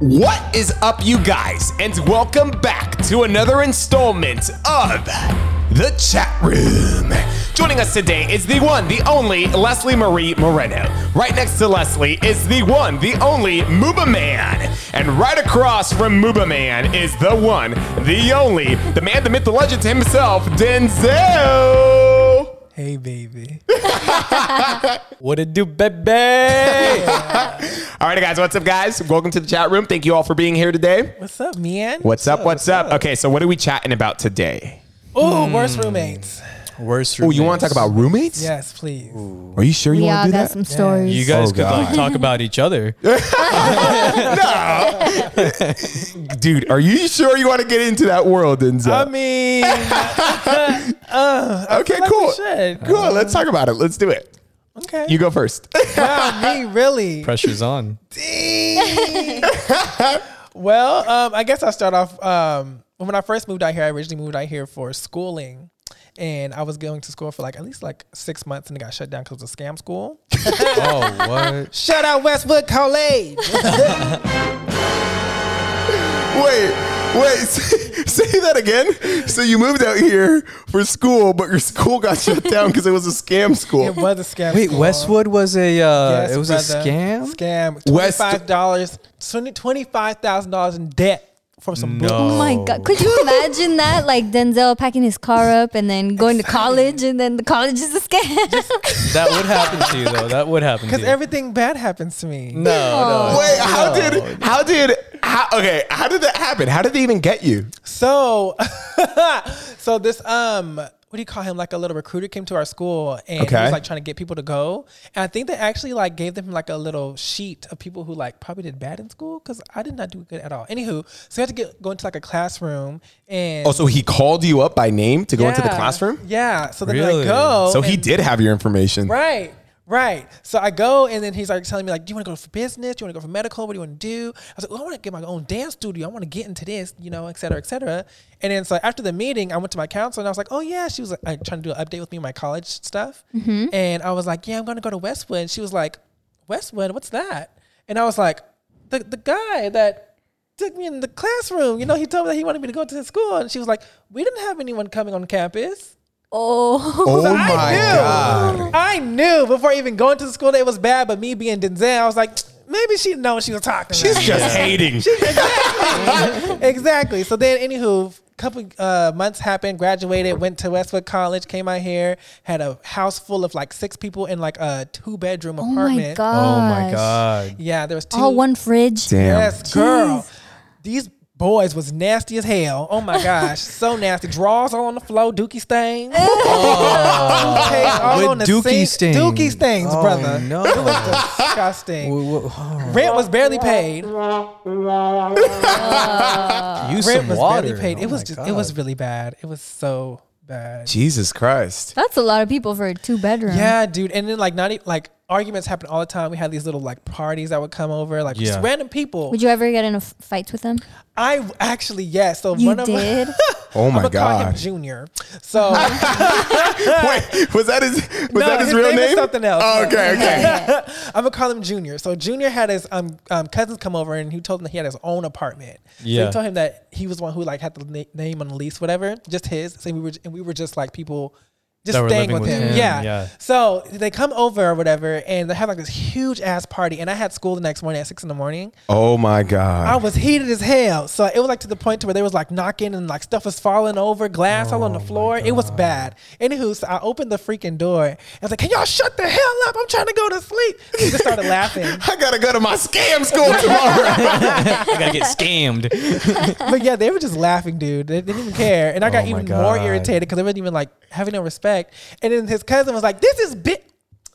What is up, you guys, and welcome back to another installment of The Chat Room. Joining us today is the one, the only Leslie Marie Moreno. Right next to Leslie is the one, the only Muba Man. And right across from Muba Man is the one, the only, the man, the myth, the legend himself, Denzel. Hey, baby. What it do, baby? All right, guys, what's up, guys? Welcome to the chat room. Thank you all for being here today. What's up, man? What's up? What's up? Okay, so what are we chatting about today? Oh, worst roommates. Worst. Room. Oh, you want to talk about roommates? Yes, please. Are you sure you want to do got that? some stories. You guys Oh, could like talk about each other. No. Dude, are you sure you want to get into that world, Denzel? I mean, okay, like cool. we should. Cool. Let's talk about it. Let's do it. okay. You go first. wow, me really. Pressure's on. well, um, I guess I'll start off. Um, when I first moved out here, I originally moved out here for schooling. And I was going to school for like at least like six months and it got shut down because it was a scam school. Oh, what? Shut out Westwood College. wait, wait. Say, say that again. So you moved out here for school, but your school got shut down because it was a scam school. it was a scam Wait, school. Westwood was a. Uh, Yes, it was brother. a scam. Scam. West- Twenty-five dollars. Twenty-five thousand dollars in debt for some books. Oh my god! Could you imagine that? Like Denzel packing his car up and then going to college, and then the college is a scam. That would happen to you though. That would happen Because everything bad happens to me. no, no. Wait, how did how did how okay, how did that happen? How did they even get you? So, so this um, what do you call him? Like a little recruiter came to our school and he was like trying to get people to go. And I think they actually like gave them like a little sheet of people who like probably did bad in school because I did not do good at all. Anywho, so you had to get go into like a classroom and Oh, so he called you up by name to go into the classroom? Yeah. So then Really? I go. So he did have your information. Right. Right. So I go and then he's like telling me like, do you want to go for business? Do you want to go for medical? What do you want to do? I was like, well, I want to get my own dance studio. I want to get into this, you know, et cetera, et cetera. And then so after the meeting, I went to my counselor and I was like, oh yeah, she was like, trying to do an update with me on my college stuff. Mm-hmm. And I was like, yeah, I'm going to go to Westwood. And she was like, Westwood, what's that? And I was like, the the guy that took me in the classroom, you know, he told me that he wanted me to go to his school. And she was like, we didn't have anyone coming on campus. Oh, Oh I my knew. god. I knew before even going to the school that it was bad, but me being Denzel, I was like, maybe she didn't know what she was talking She's about. just hating. exactly. So then, anywho, a couple uh, months happened, graduated, went to Westwood College, came out here, had a house full of like six people in like a two bedroom oh my apartment. god! Oh my god. Yeah, there was two. All one fridge. Damn. Yes, girl. These boys was nasty as hell. Oh my gosh, so nasty. Draws all on the floor, dookie stains. Toothpaste all With on the dookie sink. stains. Dookie stains, Oh, brother. no. It was disgusting. Wh- wh- oh, Rent was barely paid. Use Rent some was water. barely paid. Oh It was my just, it was really bad. It was so bad. Jesus Christ. That's a lot of people for a two bedroom. Yeah, dude. And then like not e- like arguments happen all the time. We had these little like parties that would come over, like just Yeah. random people. Would you ever get in a f- fights with them? I actually yes. So You one of did. Oh my I'm gonna call him god. Junior. So Wait, was that his was No, that his, his real name name? is something else. Oh, okay, okay. I'm gonna call him Junior. So Junior had his um, um cousins come over and he told them that he had his own apartment. So Yeah. he told him that he was the one who like had the na- name on the lease, whatever, just his. So we were and we were just like people. Just staying with, with him. him, Yeah. yeah. So they come over or whatever, and they have like this huge ass party. And I had school the next morning at six in the morning. Oh my god! I was heated as hell. So it was like to the point to where they was like knocking and like stuff was falling over, glass all on Oh the floor. It was bad. Anywho, so I opened the freaking door. I was like, "Can y'all shut the hell up? I'm trying to go to sleep." They just started laughing. I gotta go to my scam school tomorrow. I gotta get scammed. But yeah, they were just laughing, dude. They didn't even care, and I oh got Oh my even more irritated because they wasn't even like having no respect. And then his cousin was like, "This is bit."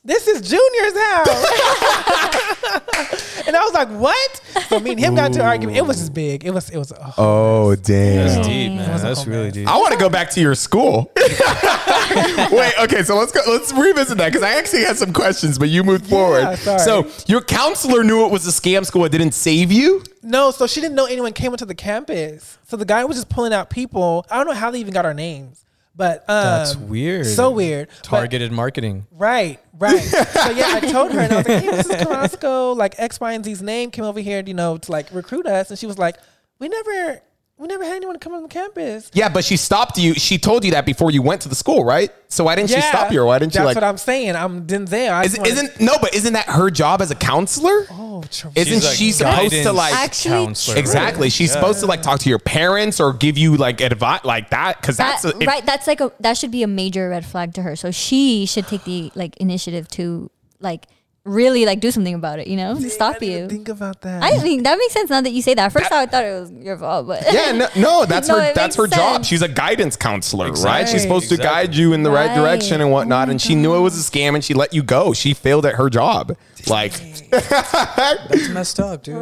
This is Junior's house, and I was like, "What?" So me and him got into an argument. It was just big. It was. It was. a whole oh That's damn. deep, man. That's whole really deep. I want to go back to your school. Wait, okay, so let's go. Let's revisit that because I actually had some questions, but you moved forward. sorry. So your counselor knew it was a scam school. It didn't save you. No, so she didn't know anyone came onto the campus. So the guy was just pulling out people. I don't know how they even got our names. But um, That's weird. So weird. But- Targeted marketing. Right, right. so yeah, I told her and I was like, "Hey, this is Carrasco. Like X, Y, and Z's name came over here, you know, to like recruit us." And she was like, "We never, we never had anyone come on the campus." Yeah, but she stopped you. She told you that before you went to the school, right? So why didn't she stop you? Or why didn't That's you like? what I'm saying. I'm Denzel. I is, just wanna- isn't no, but isn't that her job as a counselor? oh, tr- Isn't She's she supposed to like Actually, counselor, exactly? She's Yeah. supposed to like talk to your parents or give you like advice like that because that, that's a, if- right. That's like a that should be a major red flag to her. So she should take the like initiative to like really like do something about it. You know, I stop didn't you. Think about that. I think that makes sense now that you say that. First, I thought it was your fault, but Yeah, no, no that's No, her. That's makes her job. She's a guidance counselor, right? She's supposed to guide you in the right, Right. direction and whatnot. and she knew it was a scam, and she let you go. She failed at her job. Like That's messed up, dude. that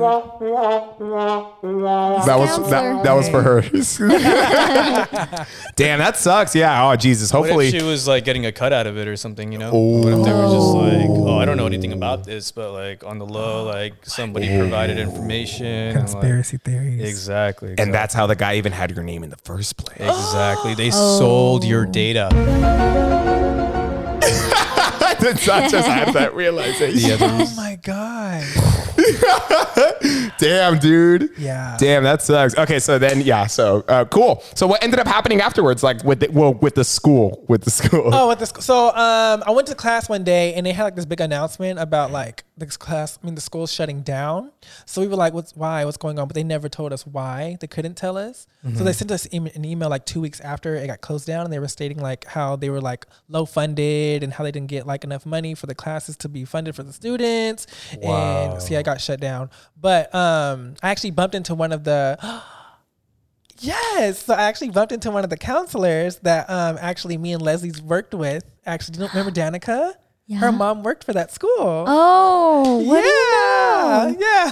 was that, that was for her. Damn, that sucks. Yeah. Oh Jesus. What Hopefully. if she was like getting a cut out of it or something, you know? What if they were just like, oh, I don't know anything about this, but like on the low, like somebody provided information. and, like- Conspiracy theories. exactly, and that's how the guy even had your name in the first place. exactly. They sold your data. Did not just have that realization. The Oh my god. Damn, dude. Yeah. Damn, that sucks. Okay, so then yeah, so uh, cool. So what ended up happening afterwards, like with the, well, with the school, with the school? Oh, at the sc- so um, I went to class one day and they had like this big announcement about like this class. I mean, the school's shutting down. So we were like, "What's why? What's going on?" But they never told us why. They couldn't tell us. So they sent us em- an email like two weeks after it got closed down, and they were stating like how they were like low funded and how they didn't get like enough money for the classes to be funded for the students. Wow. And so yeah, it got shut down. But um, I actually bumped into one of the. Yes. So I actually bumped into one of the counselors that um actually me and Leslie's worked with. Actually, do you remember Danica? Yeah. Her mom worked for that school. Oh, what do you know? yeah. Yeah.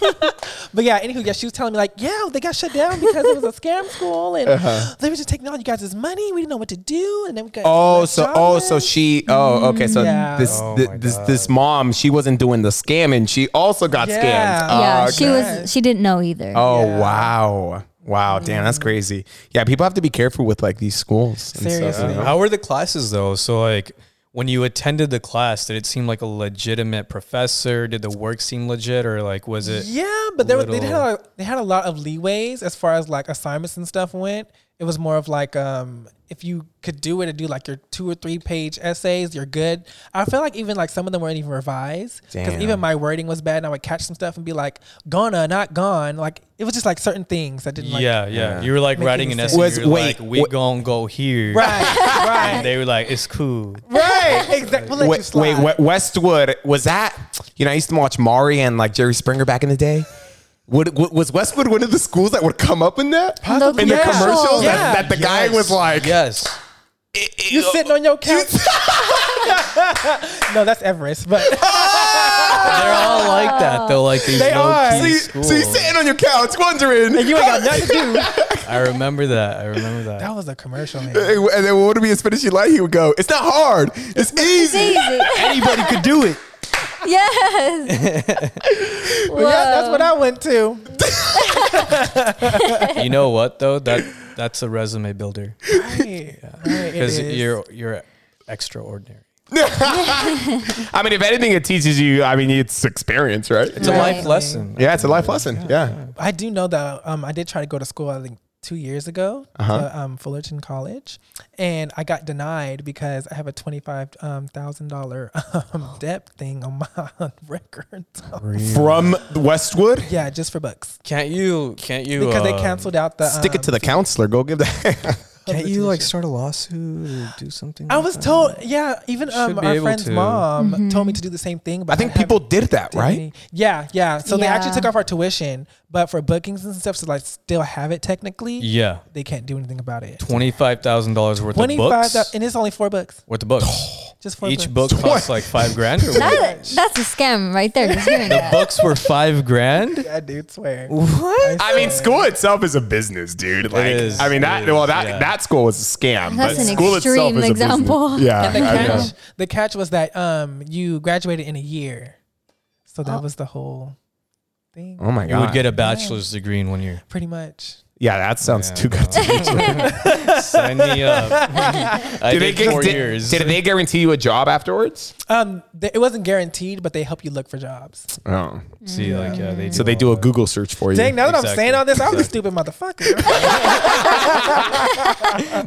but yeah, anywho, yeah, she was telling me like, yeah, they got shut down because it was a scam school and uh-huh. they were just taking all you guys' money. We didn't know what to do, and then we got Oh, got so oh, so she oh, okay. So mm-hmm. Yeah. this Oh thi- this this mom, she wasn't doing the scamming. She also got Yeah. scammed. Yeah, Oh, she was. She didn't know either. Oh Yeah. wow, wow, damn, that's mm-hmm. crazy. Yeah, people have to be careful with like these schools. and stuff, you Seriously. How were the classes though? So like when you attended the class, did it seem like a legitimate professor? Did the work seem legit, or like was it? Yeah, but they, were, they had a, they had a lot of leeways as far as like assignments and stuff went. It was more of like um if you could do it and do like your two or three page essays, you're good. I feel like even like some of them weren't even revised because even my wording was bad. And I would catch some stuff and be like gonna, not gone. Like it was just like certain things that didn't like yeah, yeah, You were like writing an essay. Was- you were wait, like, we wait. gonna go here. right, right. And right, they were like, it's cool. right, exactly. We'll Wait, wait, wait, Westwood was that? You know, I used to watch Maury and like Jerry Springer back in the day. Would, w- was Westwood one of the schools that would come up in that Possibly. in the Yeah. commercials Yeah. that, that the guy was like, yes. "I- I- You uh, sitting on your couch? no, that's Everest. But They're all like that though. Like these They low are. key So, you, schools. so you sitting on your couch wondering, and you ain't got nothing to do. I remember that. I remember that. That was a commercial, man. and then what would be his finishing line? He would go, "It's not hard. It's It's easy." easy. Anybody could do it. yes. But yeah, that's what I went to. You know what though? That that's a resume builder Right, right, it because you're you're extraordinary. I mean, if anything, it teaches you. I mean, it's experience, right? It's a life lesson. Yeah, it's a life lesson. Yeah. I do know that um, I did try to go to school. I think two years ago Uh-huh. to um, Fullerton College, and I got denied because I have a twenty five um, thousand dollar um, debt thing on my record. From Westwood, yeah, just for books Can't you? Can't you? because they uh, canceled out the. stick it um, to the counselor. Go give that. Can't you like start a lawsuit or do something? I like was that? told, yeah. Even um, our friend's to. mom told me to do the same thing. But I think haven't people did that, did right? any- Yeah, yeah. So they actually took off our tuition, but for bookings and stuff, so like still have it technically, Yeah, they can't do anything about it. twenty five thousand dollars worth of Twenty five, books. and it's only four books. worth of books. Just four Each books. book costs like five grand. Or? That, that's a scam right there. The that. books were five grand. Yeah, dude, swear. What? I mean, school itself is a business, dude. Like, is, I mean, that well, is, that yeah. that school was a scam. That's but an school itself extreme is a business. example. Yeah, the I know. catch, the catch was that um you graduated in a year, so that was the whole thing. Oh my God. You would get a bachelor's degree in one year. Pretty much. Yeah, that sounds Yeah, too good to be true. Sign me up. I Did they, did, get- four did- years. did they guarantee you a job afterwards? Um, th- it wasn't guaranteed, but they help you look for jobs. Oh, See, like, yeah, they so they do a Google search for you. Dang, now that I'm Exactly. saying all this, I was a stupid motherfucker.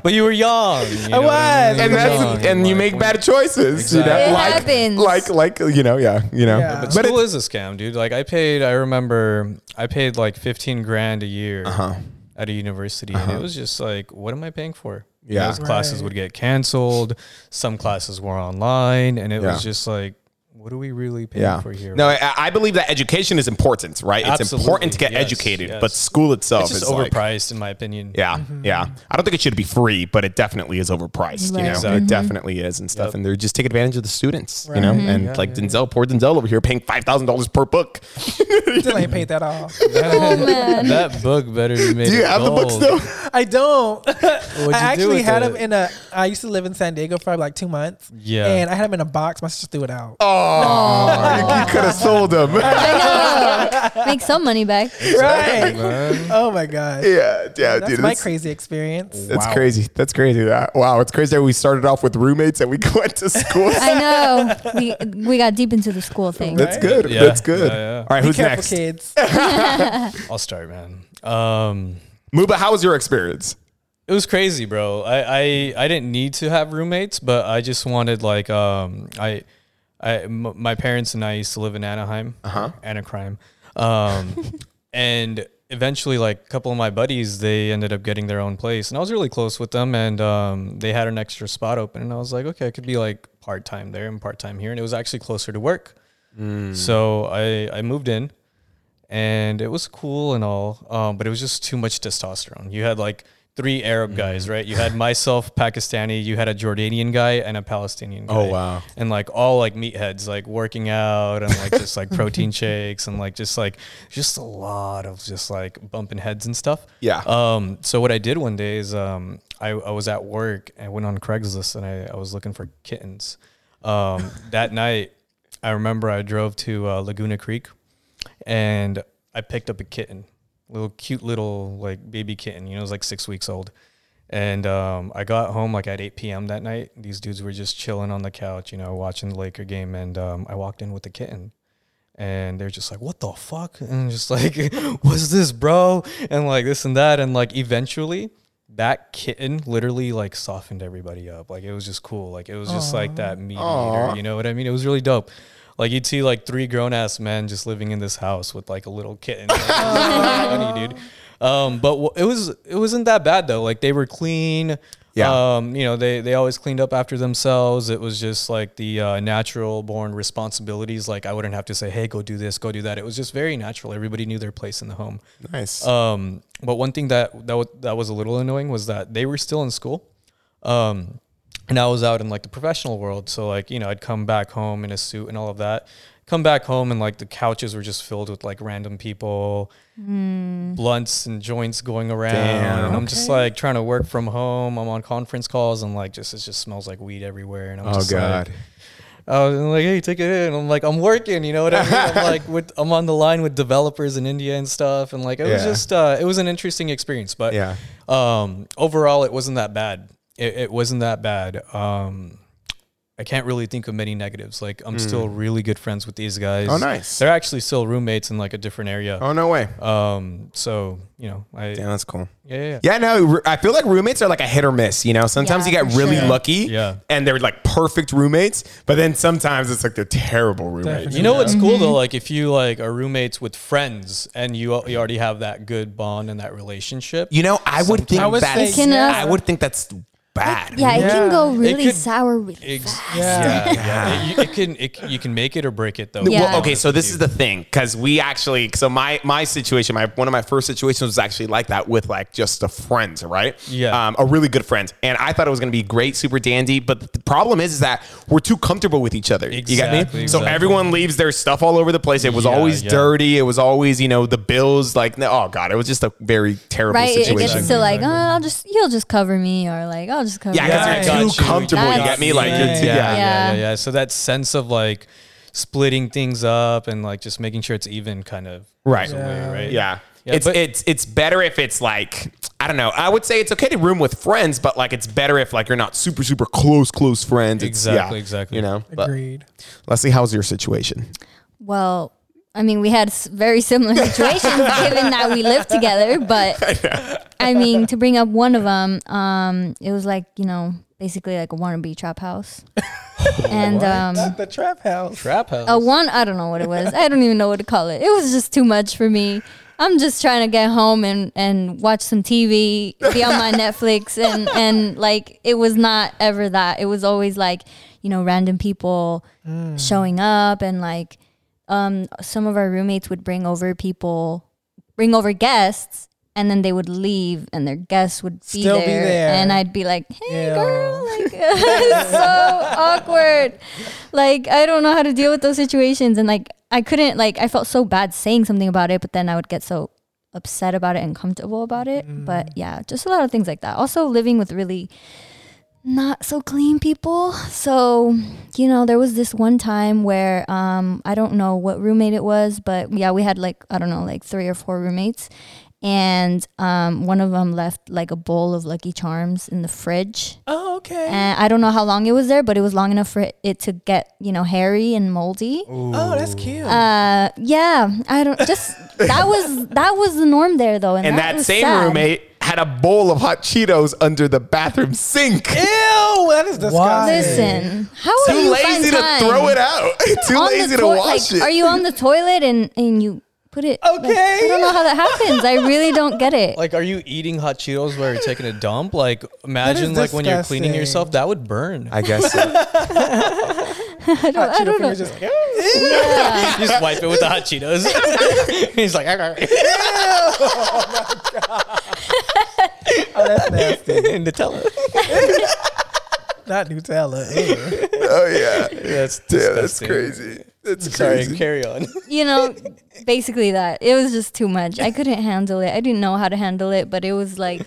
But you were young. You know I what was. mean? and You were that's young, and you like, make when- bad choices. You know, It like, happens. like like you know, yeah, you know. Yeah. But But school it, is a scam, dude. Like I paid, I remember I paid like 15 grand a year Uh-huh. At a university. And it uh-huh. was just like, what am I paying for? Yeah. Those classes Right. would get canceled. Some classes were online. And it Yeah. was just like, what are we really paying yeah. for here? No, I, I believe that education is important, right? It's important to get yes, educated, yes. but school itself it's just is like, overpriced in my opinion. Yeah, mm-hmm. yeah. I don't think it should be free, but it definitely is overpriced. You know, Exactly. it mm-hmm. definitely is and stuff. Yep. And they're just take advantage of the students. You know, Right. and Yeah, like yeah, Denzel, poor Denzel over here paying five thousand dollars per book. Still ain't paid that off. Oh man. That book better be made Do you of have the book gold. still? I don't. What'd I you do actually with had it? them in a. I used to live in San Diego for like two months. Yeah. And I had them in a box. My sister threw it out. Oh, you, you could have sold them. I know. Make some money back. right. Man. Oh my god. yeah, yeah, That's dude. my it's- crazy experience. That's crazy. That's crazy. That wow, it's crazy that we started off with roommates and we went to school. I know. We we got deep into the school thing. That's good. Yeah. That's good. Yeah, yeah. All right, Be who's careful, next? kids. I'll start, man. Um, Muba, how was your experience? It was crazy, bro. I, I I didn't need to have roommates, but I just wanted like um I I m- my parents and I used to live in Anaheim, uh-huh. Anacrime, um, and eventually like a couple of my buddies they ended up getting their own place, and I was really close with them, and um they had an extra spot open, and I was like, okay, I could be like part time there and part time here, and it was actually closer to work, so I I moved in and it was cool and all, um, but it was just too much testosterone. You had like three Arab guys, right? You had myself, Pakistani, you had a Jordanian guy, and a Palestinian guy. Oh, wow. And like all like meatheads, like working out and like just like protein shakes and like just like just a lot of just like bumping heads and stuff. Yeah. Um. So what I did one day is um I, I was at work and I went on Craigslist and I, I was looking for kittens. Um. that night, I remember I drove to uh, Laguna Creek and I picked up a kitten, little cute little like baby kitten. You know, it was like six weeks old. And um, I got home like at 8 p.m. that night. These dudes were just chilling on the couch, you know, watching the Laker game. And um, I walked in with the kitten. And they're just like, what the fuck? And I'm just like, what's this, bro? And like this and that. And like eventually, that kitten literally like softened everybody up. Like it was just cool. Like it was just like that mediator. You know what I mean? It was really dope. Like you'd see like three grown ass men just living in this house with like a little kitten. Like, funny, dude. Um, but w- it was it wasn't that bad though. Like they were clean. Yeah. Um, you know, they they always cleaned up after themselves. It was just like the uh, natural born responsibilities. Like I wouldn't have to say, "Hey, go do this, go do that." It was just very natural. Everybody knew their place in the home. Nice. Um, but one thing that that w- that was a little annoying was that they were still in school, um, and I was out in like the professional world. So like you know, I'd come back home in a suit and all of that. Come back home and like the couches were just filled with like random people, blunts and joints going around, Damn. and I'm just like trying to work from home. I'm on conference calls and like just it just smells like weed everywhere, and I'm oh just God. like. I was like, hey, take it in. I'm like, I'm working, you know what I mean? I'm like, with, I'm on the line with developers in India and stuff, and like, it was just, uh, it was an interesting experience. But Yeah. um, overall, it wasn't that bad. It, it wasn't that bad. Um, I can't really think of many negatives. Like, I'm still really good friends with these guys. Oh, nice. They're actually still roommates in like a different area. Oh no way. Um, so you know, I Yeah, that's cool. yeah, yeah, yeah. Yeah, no, r- I feel like roommates are like a hit or miss. You know, sometimes Yeah, you get really sure. lucky, Yeah. and they're like perfect roommates, but then sometimes it's like they're terrible roommates. Definitely. You know what's cool Mm-hmm. though? Like if you like are roommates with friends and you you already have that good bond and that relationship. You know, I would think I would that say It can, I would think that's bad. Yeah, it can go really could- sour really Ex- fast. Yeah. yeah, yeah. It, you- it can it, you can make it or break it though. Yeah. Well, okay, so this is the thing because we actually, so my my situation, my one of my first situations was actually like that with like just a friend, right? Yeah. um, a really good friend, and I thought it was gonna be great, super dandy. But the problem is, is that we're too comfortable with each other. you get me? Exactly, So exactly. everyone leaves their stuff all over the place. It was Yeah, always yeah. dirty. It was always, you know, the bills. Like, no- oh god, it was just a very terrible Right? It situation. gets to like, oh, I'll just, he'll just cover me, or like, I'll just cover yeah, because Yeah, you're got too you. comfortable. You That's- get me? Like, you're too, yeah, yeah. yeah, yeah, Yeah. yeah. So that sense of like splitting things up and like just making sure it's even kind of Right. goes away, Yeah. right? Yeah. Yeah, it's but- it's it's better if it's like I don't know. I would say it's okay to room with friends, but like it's better if like you're not super super close close friends. It's- Exactly, yeah, exactly. You know. But Agreed. Leslie, how's your situation? Well, I mean, we had very similar situations given that we lived together. But I mean, to bring up one of them, um, it was like you know, basically like a wannabe trap house, and um, The trap house. Trap house. a one I don't know what it was. I don't even know what to call it. It was just too much for me. I'm just trying to get home and, and watch some TV, be on my Netflix, and and like it was not ever that. It was always like you know random people showing up and like um some of our roommates would bring over people, bring over guests. And then they would leave, and their guests would be, Still be there, there. and I'd be like, "Hey, Ew. girl, like it's so awkward." like I don't know how to deal with those situations and like I couldn't like I felt so bad saying something about it but then I would get so upset about it and comfortable about it but yeah just a lot of things like that also living with really not so clean people so you know there was this one time where um I don't know what roommate it was but yeah we had like I don't know like three or four roommates and um one of them left like a bowl of lucky charms in the fridge Oh, okay. and I don't know how long it was there, but it was long enough for it to get you know hairy and moldy. oh, that's cute. Uh, yeah, I don't just that was that was the norm there though, and, And that, that same sad. roommate had a bowl of hot Cheetos under the bathroom sink. Ew, that is disgusting. Listen, how do Too you lazy find to time throw it out. Too on lazy to toi- wash like, it. Are you on the toilet and and you put it? like, Okay. I don't know how that happens. I really don't get it. Like, are you eating hot Cheetos while you're taking a dump? Like, imagine like when you're cleaning yourself, that would burn. I guess. So. I don't, I don't know. fingers just, Yeah. You just wipe it with the hot Cheetos. He's like, oh my god. oh, that's nasty. Nutella. Not Nutella. Ew. Eh? oh yeah. That's Damn, that's disgusting. crazy. That's Sorry, crazy. carry on. you know, basically that. It was just too much. I couldn't handle it. I didn't know how to handle it, but it was like,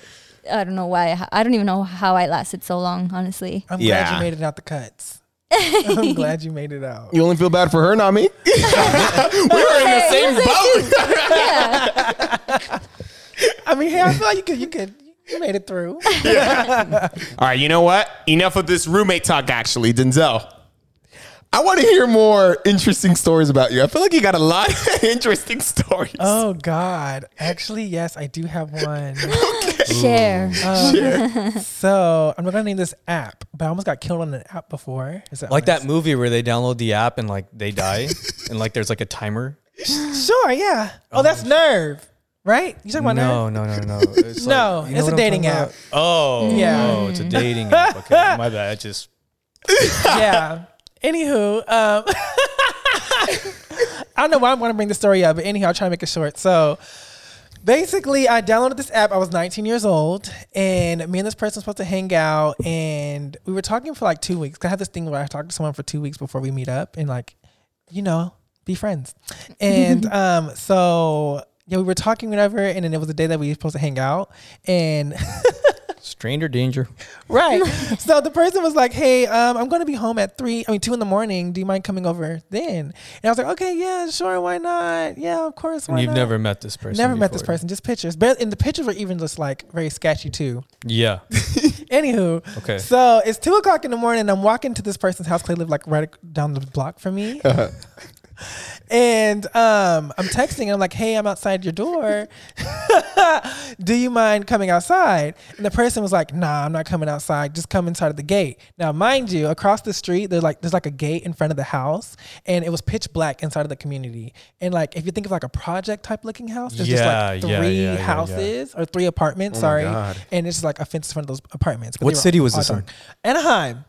I don't know why. I don't even know how I lasted so long, honestly. I'm glad you made it out the cuts. I'm glad you made it out. You only feel bad for her, not me. we were in the same boat. Yeah. I mean, hey, I feel like you could, you could, you made it through. All right, you know what? Enough of this roommate talk, actually, Denzel. I want to hear more interesting stories about you. I feel like you got a lot of interesting stories. Oh God, actually, yes, I do have one. Share. Um, Share. so I'm not gonna name this app, but I almost got killed on an app before. Is that Like that movie where they download the app and like they die, and like there's like a timer. Sure, yeah. Oh, that's oh. Nerve, right? You talking about No, Nerve? no, no, no. It's No, like- you know it's a dating app. about? Oh, Yeah. Oh, it's a dating app. Okay, my bad. I just yeah. Anywho, um, I don't know why I want to bring the story up, but anyhow, I'll try to make it short. So basically, I downloaded this app. I was 19 years old, and me and this person were supposed to hang out, and we were talking for like two weeks. 'Cause I had this thing where I talk to someone for two weeks before we meet up, and like, you know, be friends. And um, so yeah, we were talking whatever, and then it was the day that we were supposed to hang out, and. stranger danger. Right. so the person was like, "Hey, um, I'm going to be home at three. I mean, two in the morning. Do you mind coming over then?" And I was like, "Okay, yeah, sure. Why not? Yeah, of course. Why You've not?" never met this person. never met this person. Just pictures. But and the pictures were even just like very sketchy too. Yeah. Anywho, Okay. so it's two o'clock in the morning. I'm walking to this person's house. 'cause They live like right down the block from me. And um, I'm texting and I'm like, hey, I'm outside your door. Do you mind coming outside? And the person was like, nah, I'm not coming outside. Just come inside of the gate. Now, mind you, across the street, there's like there's like a gate in front of the house, and it was pitch black inside of the community. And like if you think of like a project type looking house, there's Yeah, just like three yeah, yeah, yeah. houses or three apartments. Oh sorry, and it's just like a fence in front of those apartments. But What city was this in? dark. Anaheim.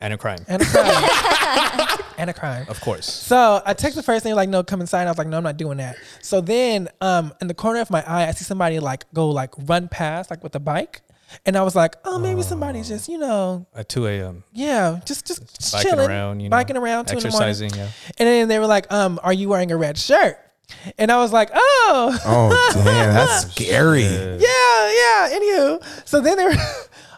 And a crime. And a crime. and a crime. Of course. So I text the first thing like, no, come inside. I was like, no, I'm not doing that. So then, um, in the corner of my eye, I see somebody like go like run past like with a bike, and I was like, oh, maybe somebody's just you know, At 2 a.m. yeah, just just Biking chilling, around, you know. biking around, two in the morning. exercising. Yeah. And then they were like, um, are you wearing a red shirt? And I was like, oh, Oh damn, that's scary. yeah, yeah. Anywho, so then they were,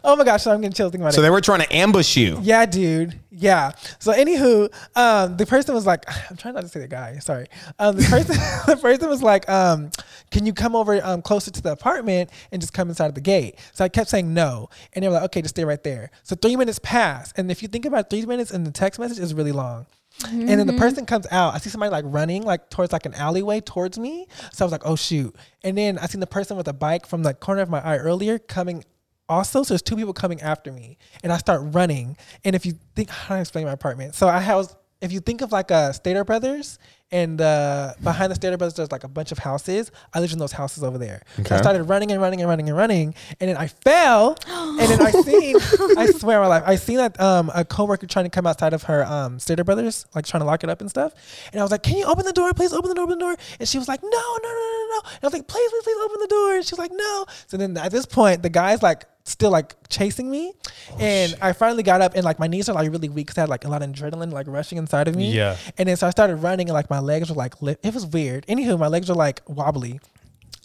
oh my gosh, so I'm getting chills thinking about So it. So they were trying to ambush you. Yeah, dude. Yeah. So anywho, um, the person was like, I'm trying not to say the guy. Sorry. Um, the person, the person was like, um, can you come over um, closer to the apartment and just come inside of the gate? So I kept saying no, and they were like, okay, just stay right there. So three minutes passed, and if you think about three minutes in the text message, is really long. And then the person comes out. I see somebody like running like towards like an alleyway towards me. So I was like, oh shoot. And then I seen the person with a bike from the corner of my eye earlier coming also. So there's two people coming after me. And I start running. And if you think how do I explain my apartment? So I was if you think of like a Stater Brothers and uh, behind the Stater Brothers there's like a bunch of houses. I lived in those houses over there. So I started running and running and running and running. And then I fell. and then I seen I swear my life, I seen that um, a coworker trying to come outside of her um, Stater Brothers, like trying to lock it up and stuff. And I was like, Can you open the door? Please open the door, open the door. And she was like, No, no, no, no, no. And I was like, Please, please, please open the door. And she was like, No. So then at this point, the guy's like still like chasing me. and I finally got up and like my knees are like really weak because I had like a lot of adrenaline like rushing inside of me. Yeah. And then so I started running and like my legs were like li- it was weird. Anywho, my legs were like wobbly.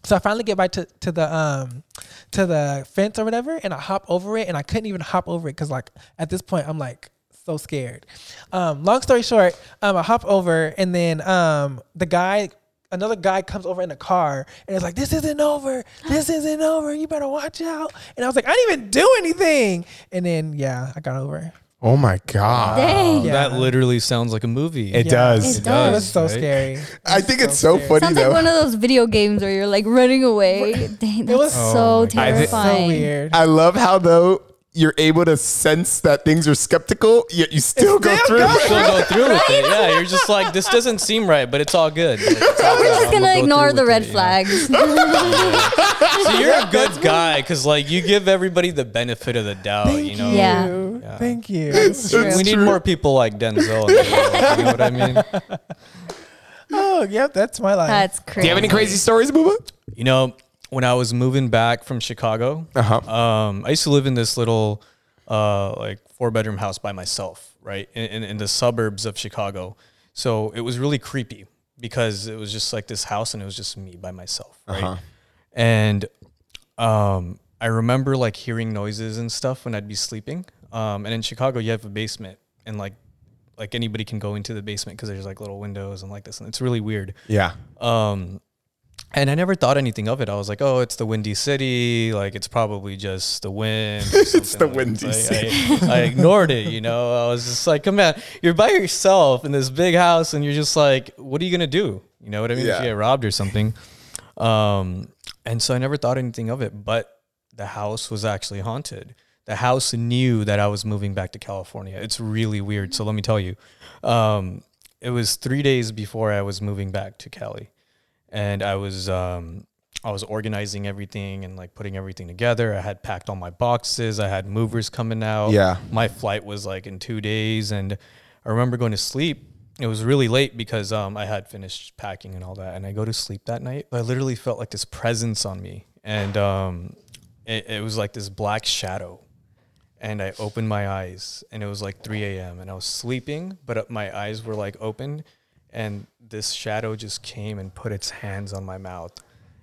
So I finally get back to, to the um to the fence or whatever, and I hop over it, and I couldn't even hop over it because like at this point I'm like so scared. Um, long story short, um, I hop over, and then um the guy. Another guy comes over in a car and is like, "This isn't over. This isn't over. You better watch out." And I was like, "I didn't even do anything." And then, yeah, I got over. Oh my god. Dang. Yeah. That literally sounds like a movie. It Yeah. does. It It was does. so right? scary. I think it's so scary. funny Sounds though. like one of those video games where you're like running away. Dang, that's was- oh so Oh my God. I thi- It's so terrifying. weird. I love how though you're able to sense that things are skeptical, yet you still go through. go. Still go through with it. Yeah, you're just like, this doesn't seem right, but it's all good. Like, it's all We're good. just I'm gonna go ignore through the red it, you know? flags. So you're a good guy because like you give everybody the benefit of the doubt. Thank you know. Yeah. you. Yeah. Thank you. true. We need more people like Denzel. In world, you know what I mean? oh, yep, that's my life. That's crazy. Do you have any crazy stories, Booba? You know, when I was moving back from Chicago, Uh-huh. um, I used to live in this little, uh, like four bedroom house by myself, right, in, in, in the suburbs of Chicago. So it was really creepy because it was just like this house and it was just me by myself, right? Uh-huh. And um, I remember like hearing noises and stuff when I'd be sleeping. Um, and in Chicago, you have a basement, and like like anybody can go into the basement because there's like little windows and like this, and it's really weird. Yeah. Um, and I never thought anything of it. I was like, oh, it's the windy city. Like it's probably just the wind. It's the. Like, windy city. I, I ignored it. You know, I was just like, come on, you're by yourself in this big house, and you're just like, what are you gonna do? You know what I mean? Yeah. If you get robbed or something. Um, and so I never thought anything of it. But the house was actually haunted. The house knew that I was moving back to California. It's really weird. So let me tell you, um, it was three days before I was moving back to Cali, and I was um, I was organizing everything and like putting everything together. I had packed all my boxes. I had movers coming out. Yeah. my flight was like in two days, and I remember going to sleep. It was really late because um, I had finished packing and all that, and I go to sleep that night. I literally felt like this presence on me, and um, it, it was like this black shadow and I opened my eyes, and it was like 3 a.m. and I was sleeping, but uh, my eyes were like open, and this shadow just came and put its hands on my mouth,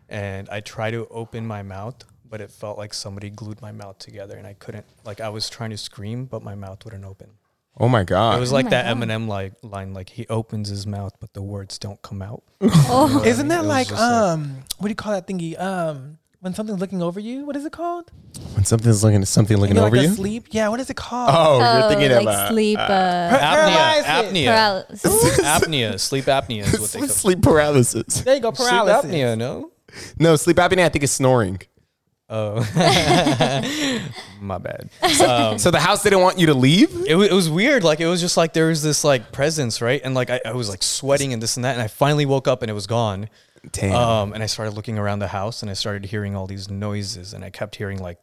and I tried to open my mouth, but it felt like somebody glued my mouth together, and I couldn't. Like I was trying to scream, but my mouth wouldn't open. Oh my god. It was like my that God. Eminem like line, like he opens his mouth, but the words don't come out. Oh, Isn't It that like just like- um what do you call that thingy? Um when something's looking over you, what is it called? when something's looking something looking And you're over like you. Sleep. Yeah, what is it called? Oh, you're Oh, thinking like of uh, sleep uh, uh, Apnea, Paralysis. apnea, paralysis. apnea, sleep apnea is what they call it. sleep paralysis. There you go, Paralysis. Sleep apnea, no? No, sleep apnea. I think is snoring. Oh, my bad. Um, So the house didn't want you to leave. it, wa- it was weird. Like it was just like there was this like presence, right? And like I, I was like sweating and this and that, and I finally woke up and it was gone. Damn. Um, and I started looking around the house and I started hearing all these noises, and I kept hearing like,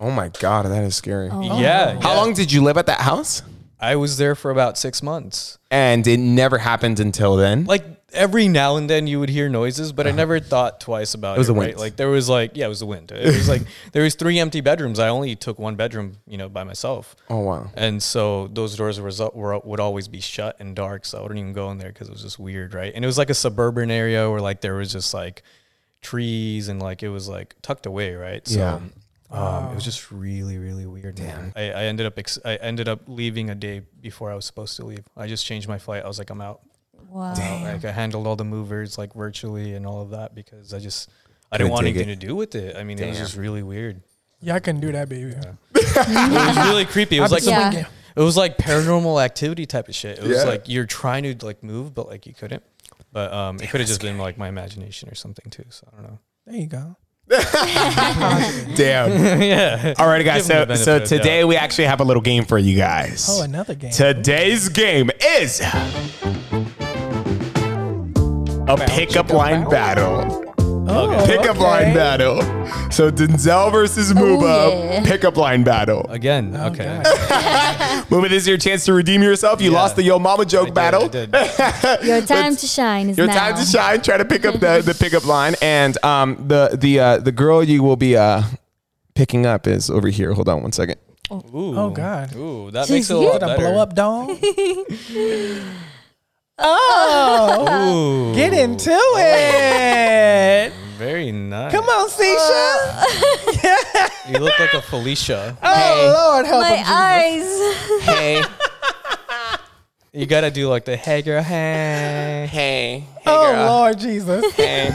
oh my god, that is scary. Oh. yeah. How yeah. long did you live at that house? I was there for about six months. And it never happened until then. Like every now and then you would hear noises, but I never thought twice about it. Uh-huh. It was the right? wind. Like there was like yeah, it was the wind. It was like there was three empty bedrooms. I only took one bedroom, you know, by myself. oh wow. And so those doors were, were would always be shut and dark, so I wouldn't even go in there because it was just weird, right? And it was like a suburban area where like there was just like trees and like it was like tucked away, right? So Yeah. Um, it was just really, really weird. Man. I, I ended up ex- I ended up leaving a day before I was supposed to leave. I just changed my flight. I was like, I'm out. Wow. Like I handled all the movers like virtually and all of that because I just I didn't want anything it. to do with it. I mean, it was just really weird. Yeah, I couldn't do that, baby. It was really creepy. It was like be some, Yeah. it was like paranormal activity type of shit. It was Yeah. like you're trying to like move, but like you couldn't. But um, it could have just been like my imagination or something too. So I don't know. There you go. Damn. yeah. Alrighty, guys. Give 'em the So, benefit so today doubt. we actually have a little game for you guys. Oh, another game. Today's game is a pickup line battle. oh, Pickup okay. line battle. So Denzel versus Muba. yeah. Pickup line battle. Again. Oh, okay. Muba, this is your chance to redeem yourself. You Yeah. lost the Yo Mama joke I did, battle. I did. Your time to shine is Your now. time to shine. Try to pick up the, the pickup line, and um the the uh, the girl you will be uh picking up is over here. Hold on one second. Ooh. Oh, God. Ooh, that Jeez, makes it a you lot Did I better. blow up dong? oh, Ooh. get into it. Very nice. Come on, Sisha. You look like a Felicia. oh, Lord, help him, My eyes. Hey, You gotta do like the hey girl hey. hey, hey, Oh, Lord Jesus. Hey,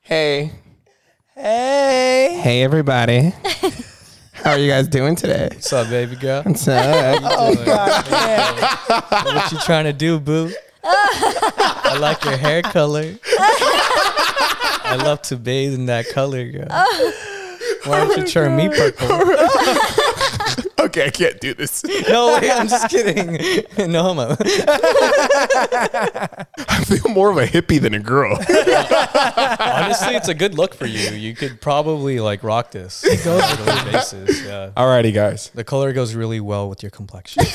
hey, Hey. hey, everybody. How are you guys doing today? What's up, baby girl? What's up? Oh, God. Yeah. what you trying to do, boo? I like your hair color. I love to bathe in that color, girl. Oh. Why don't you oh, turn me purple? okay, I can't do this. No way, I'm just kidding. No homo. I feel more of a hippie than a girl. Honestly, it's a good look for you. You could probably like rock this on a regular basis. Yeah. Alrighty, guys. The color goes really well with your complexion.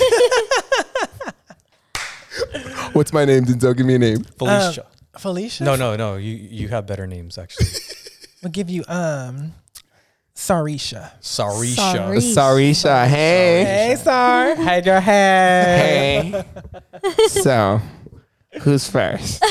What's my name, Denzel? Give me a name. Felicia. Felicia? no, no, no. You you have better names actually. We'll give you um Sarisha. Sarisha. Sorry. Sarisha. Hey. Hey, Sar. Hey girl, hey. Hey. so, who's first?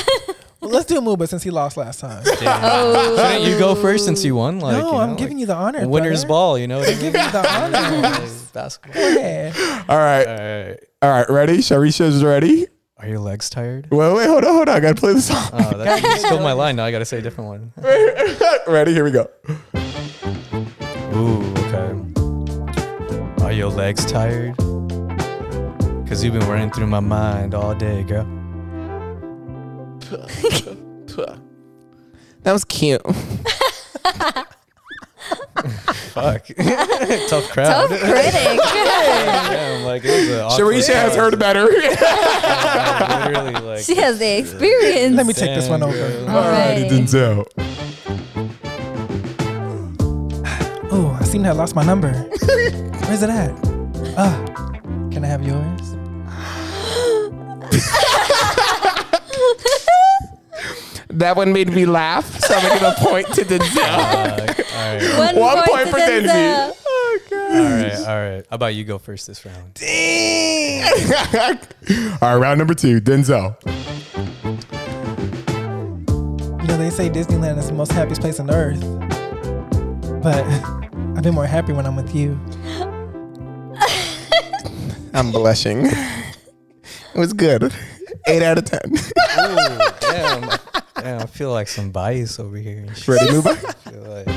Well, let's do Muba since he lost last time. Damn. Shouldn't you go first since you won? Like, no, you know, I'm giving like you the honor. winner's brother. ball. You know I mean? Giving you the honor. Basketball. Go. All right. All right. All right. Ready? Sarisha's ready. Are your legs tired? Wait, wait, hold on, hold on. I gotta play the song. Oh, that's you stole my line. Now I gotta say a different one. ready? Here we go. Ooh, okay. Are your legs tired? Cause you've been running through my mind all day, girl. That was cute. Fuck. Tough crowd. Tough critic. Damn, like it was an Sharisha has heard better. I literally like. she has the experience. Let me take this one Damn, over. girl. Alrighty, Alrighty. Denzel. Seem to have lost my number. Where's it at? Ah, can I have yours? That one made me laugh, so I'm gonna point to Denzel. Uh, all right. One, One point, point to for Denzi. Denzel. All right. All right. How about you go first this round? Dang. all right, round number two, Denzel. You know, they say Disneyland is the most happiest place on earth. But I've been more happy when I'm with you. I'm blushing. It was good. Eight out of ten. Ooh, damn. Damn, I feel like some bias over here. and. Ready, move on? Like-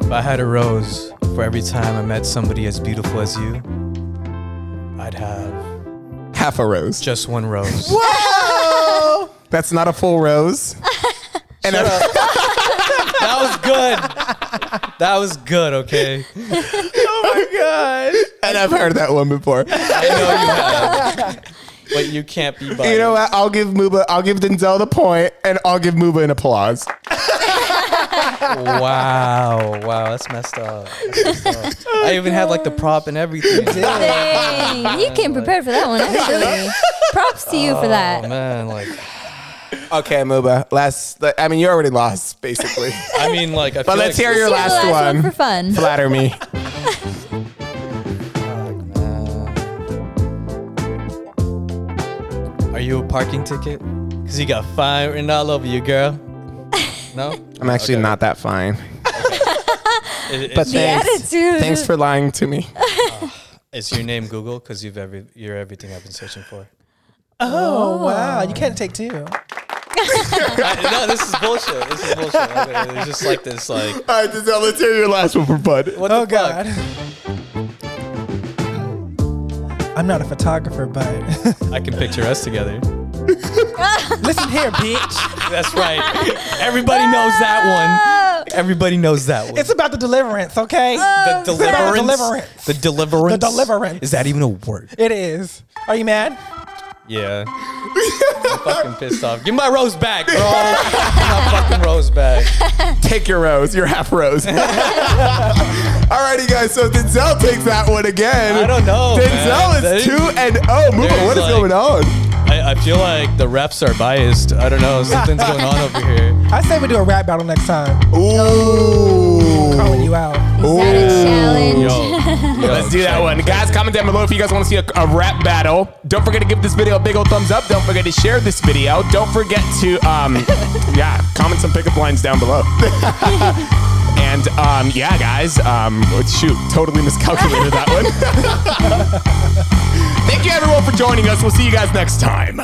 If I had a rose for every time I met somebody as beautiful as you, I'd have Half a rose. just one rose. Whoa! That's not a full rose. And I- That was good. That was good, okay? Oh my god! and I've heard that one before. I know you have. But you can't be biased. You know what? I'll give Muba. I'll give Denzel the point, and I'll give Muba an applause. Wow. Wow, that's messed up. That's messed up. I even had like the prop and everything. Dang. You came prepared for that one, actually. Props to you for Oh that. man, like Okay, Muba. Last. I mean, you already lost, basically. I mean like I But feel let's like hear your Let's last, do the last one. for fun. Flatter me. Are you a parking ticket? Cause you got fine written all over you, girl. No, I'm actually Okay. not that fine. It- But it's- thanks. attitude. Thanks for lying to me. Uh, is your name Google? Because you've every you're everything I've been searching for. Oh, wow. You can't take two. I- no, this is bullshit. This is bullshit. Okay, It's just like this, like All right, Denzel, let's hear your last one for Bud. what Oh, the fuck? God. I'm not a photographer, but I can picture us together. listen here, bitch. That's right. Everybody knows that one. Everybody knows that one. It's about the deliverance, okay? the It's about deliverance. deliverance. The deliverance. The deliverance. Is that even a word? It is. Are you mad? Yeah. I'm fucking pissed off. Give my rose back, bro. Give my fucking rose back. Take your rose. You're half rose. Alrighty, guys. So Denzel takes that one again. I don't know, Denzel man. is two and oh. Move on. There's What is like- going on? I, I feel like the refs are biased. I don't know. Something's going on over here. I say we do a rap battle next time. Ooh. Calling you out. Is that a challenge? Yo. yo Let's do that one. Guys, comment down below if you guys want to see a, a rap battle. Don't forget to give this video a big old thumbs up. Don't forget to share this video. Don't forget to, um, yeah, comment some pickup lines down below. and, um, yeah, guys, um, shoot, totally miscalculated that one. Thank you, everyone, for joining us. We'll see you guys next time.